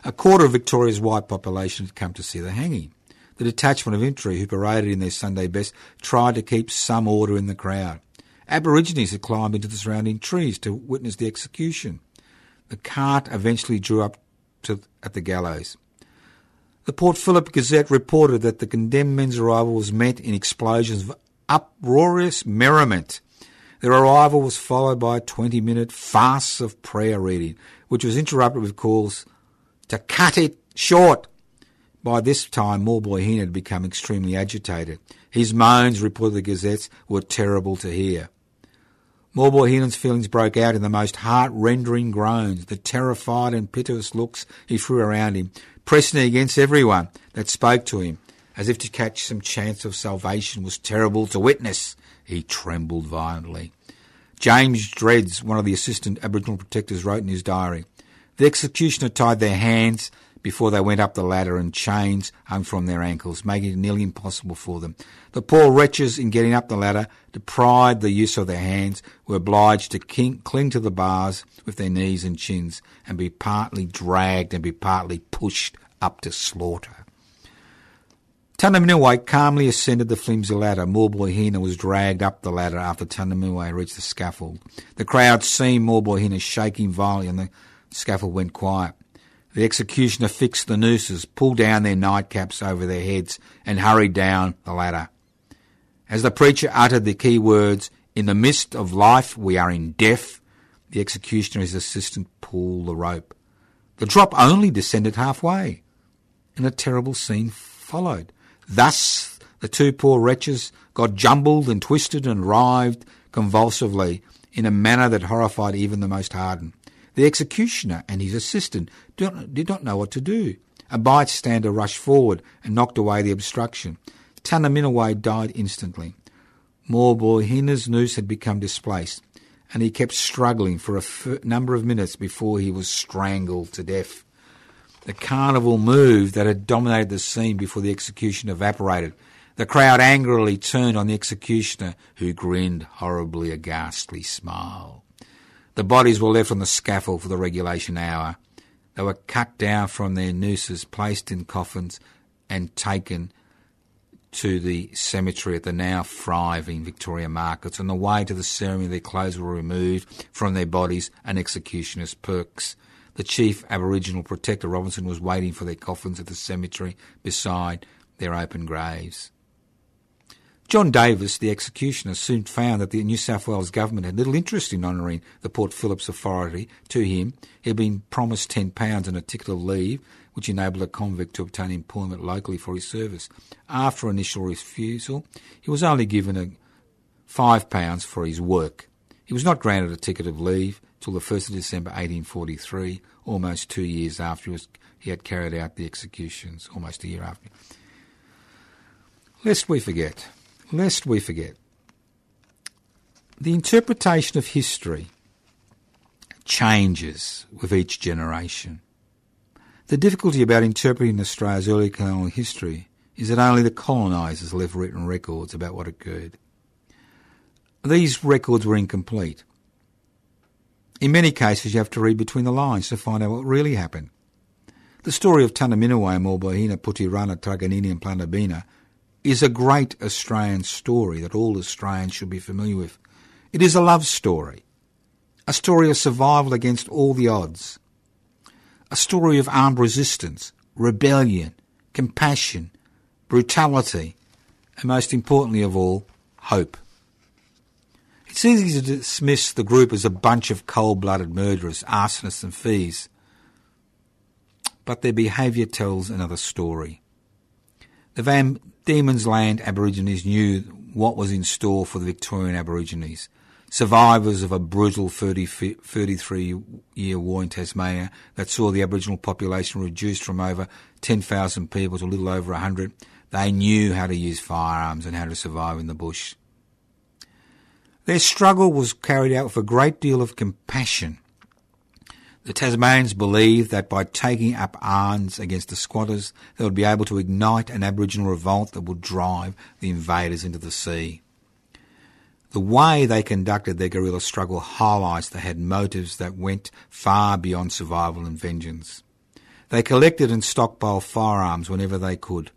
A quarter of Victoria's white population had come to see the hanging. The detachment of infantry who paraded in their Sunday best tried to keep some order in the crowd. Aborigines had climbed into the surrounding trees to witness the execution. The cart eventually drew up to, at the gallows. The Port Phillip Gazette reported that the condemned men's arrival was met in explosions of uproarious merriment. Their arrival was followed by a 20 minute farce of prayer reading, which was interrupted with calls to cut it short. By this time, Morboy had become extremely agitated. His moans, reported the Gazettes, were terrible to hear. Morboy feelings broke out in the most heart-rendering groans, the terrified and piteous looks he threw around him, pressing against everyone that spoke to him, as if to catch some chance of salvation was terrible to witness. He trembled violently. James Dredge, one of the assistant Aboriginal protectors, wrote in his diary, The executioner tied their hands before they went up the ladder and chains hung from their ankles, making it nearly impossible for them. The poor wretches, in getting up the ladder, deprived the use of their hands, were obliged to cling to the bars with their knees and chins, and be partly dragged and be partly pushed up to slaughter. Tunnerminnerwait calmly ascended the flimsy ladder. Maulboyheenner was dragged up the ladder after Tunnerminnerwait reached the scaffold. The crowd seen Maulboyheenner shaking violently and the scaffold went quiet. The executioner fixed the nooses, pulled down their nightcaps over their heads, and hurried down the ladder. As the preacher uttered the key words, In the midst of life we are in death, the executioner and his assistant pulled the rope. The drop only descended halfway, and a terrible scene followed. Thus the two poor wretches got jumbled and twisted and writhed convulsively in a manner that horrified even the most hardened. The executioner and his assistant did not know what to do. A bystander rushed forward and knocked away the obstruction. Tunnerminnerwait died instantly. Maulboyheenner's noose had become displaced, and he kept struggling for a f- number of minutes before he was strangled to death. The carnival move that had dominated the scene before the execution evaporated. The crowd angrily turned on the executioner, who grinned horribly a ghastly smile. The bodies were left on the scaffold for the regulation hour. They were cut down from their nooses, placed in coffins, and taken to the cemetery at the now thriving Victoria Markets. On the way to the ceremony, their clothes were removed from their bodies and executioner's perks. The chief Aboriginal protector, Robinson, was waiting for their coffins at the cemetery beside their open graves. John Davis, the executioner, soon found that the New South Wales government had little interest in honouring the Port Phillips Authority. To him, he had been promised £10 and a ticket of leave, which enabled a convict to obtain employment locally for his service. After initial refusal, he was only given a £5 for his work. He was not granted a ticket of leave till the 1st of December 1843, almost two years after he, was, he had carried out the executions, almost a year after. Lest we forget, lest we forget, the interpretation of history changes with each generation. The difficulty about interpreting Australia's early colonial history is that only the colonisers left written records about what occurred. These records were incomplete. In many cases, you have to read between the lines to find out what really happened. The story of Tunnerminnerwait, Maulboyheenner, Putirana, Truganini and Plantabina is a great Australian story that all Australians should be familiar with. It is a love story, a story of survival against all the odds, a story of armed resistance, rebellion, compassion, brutality, and most importantly of all, hope. It's easy to dismiss the group as a bunch of cold-blooded murderers, arsonists and thieves, but their behaviour tells another story. The Van Diemen's Land Aborigines knew what was in store for the Victorian Aborigines, survivors of a brutal 30, 33 year war in Tasmania that saw the Aboriginal population reduced from over 10,000 people to a little over 100. They knew how to use firearms and how to survive in the bush. Their struggle was carried out with a great deal of compassion. The Tasmanians believed that by taking up arms against the squatters, they would be able to ignite an Aboriginal revolt that would drive the invaders into the sea. The way they conducted their guerrilla struggle highlights they had motives that went far beyond survival and vengeance. They collected and stockpiled firearms whenever they could.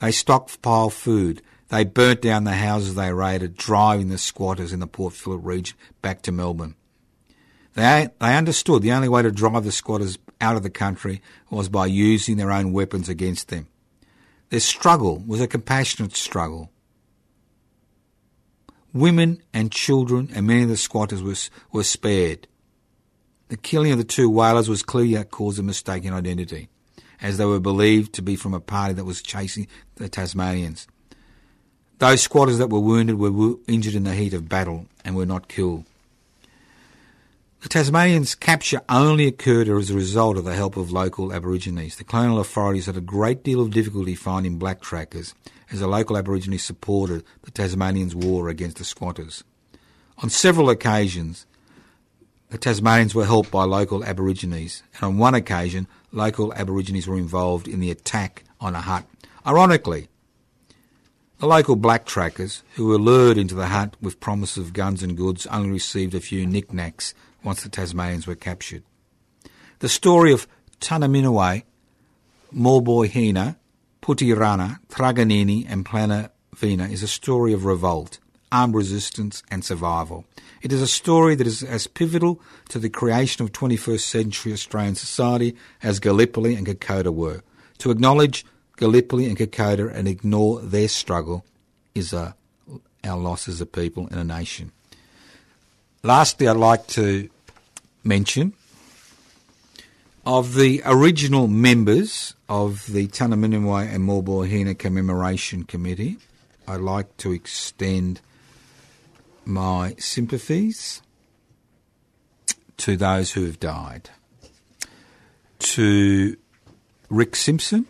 They stockpiled food, they burnt down the houses they raided, driving the squatters in the Port Phillip region back to Melbourne. They, they understood the only way to drive the squatters out of the country was by using their own weapons against them. Their struggle was a compassionate struggle. Women and children and many of the squatters were, were spared. The killing of the two whalers was clearly a cause of mistaken identity, as they were believed to be from a party that was chasing the Tasmanians. Those squatters that were wounded were injured in the heat of battle and were not killed. The Tasmanians' capture only occurred as a result of the help of local Aborigines. The colonial authorities had a great deal of difficulty finding black trackers as the local Aborigines supported the Tasmanians' war against the squatters. On several occasions, the Tasmanians were helped by local Aborigines, and on one occasion, local Aborigines were involved in the attack on a hut. Ironically, the local black trackers, who were lured into the hut with promises of guns and goods, only received a few knickknacks once the Tasmanians were captured. The story of Tunnerminnerwait, Maulboyheenner, Putirana, Truganini, and Planavina is a story of revolt, armed resistance and survival. It is a story that is as pivotal to the creation of 21st century Australian society as Gallipoli and Kokoda were. To acknowledge Gallipoli and Kokoda and ignore their struggle is a, our loss as a people and a nation. Lastly, I'd like to mention of the original members of the Tunnerminnerwait and Maulboyheenner Commemoration Committee, I'd like to extend my sympathies to those who have died. To Rick Simpson,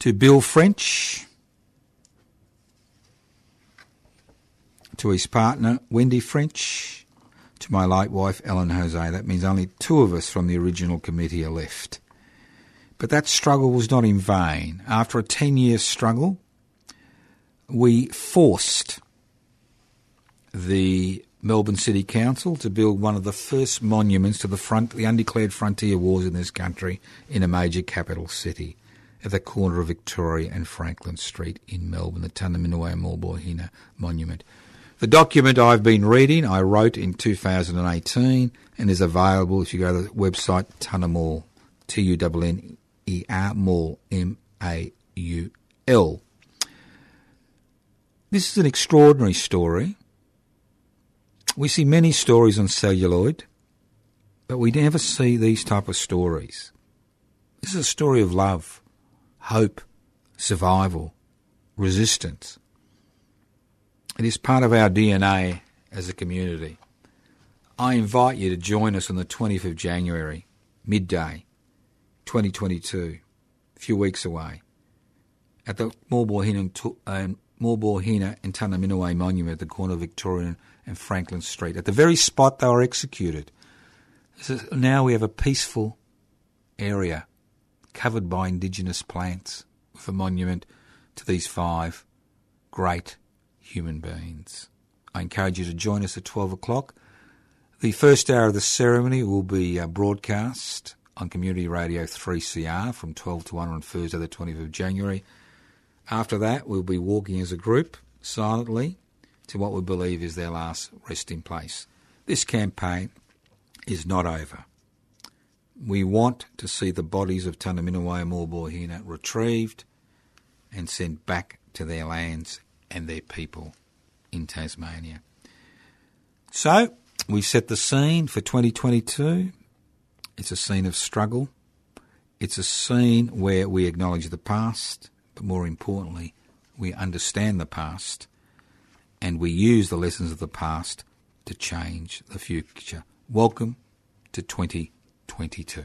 to Bill French, to his partner Wendy French, to my late wife Ellen Jose. That means only two of us from the original committee are left. But that struggle was not in vain. After a 10 year struggle, we forced the Melbourne City Council to build one of the first monuments to the front, the undeclared frontier wars in this country in a major capital city. at the corner of Victoria and Franklin Street in Melbourne, the Tunnerminnerwait Maulboyheenner Monument. The document I've been reading, I wrote in 2018 and is available if you go to the website T-U-N-N-E-R, Maul, M-A-U-L. This is an extraordinary story. We see many stories on celluloid, but we never see these type of stories. This is a story of love, hope, survival, resistance. It is part of our DNA as a community. I invite you to join us on the 20th of January, midday, 2022, a few weeks away, at the Maulboyheenner and uh, Maulboyheenner and Tunnerminnerwait Monument at the corner of Victoria and Franklin Street, at the very spot they were executed. now we have a peaceful area covered by indigenous plants with a monument to these five great human beings. I encourage you to join us at 12 o'clock. The first hour of the ceremony will be uh, broadcast on Community Radio 3CR from 12 to 1 on Thursday, the 20th of January. After that, we'll be walking as a group silently to what we believe is their last resting place. This campaign is not over. We want to see the bodies of Tunnerminnerwait and Maulboyheenner retrieved and sent back to their lands and their people in Tasmania. So, we set the scene for 2022. It's a scene of struggle. It's a scene where we acknowledge the past, but more importantly, we understand the past and we use the lessons of the past to change the future. Welcome to 2022.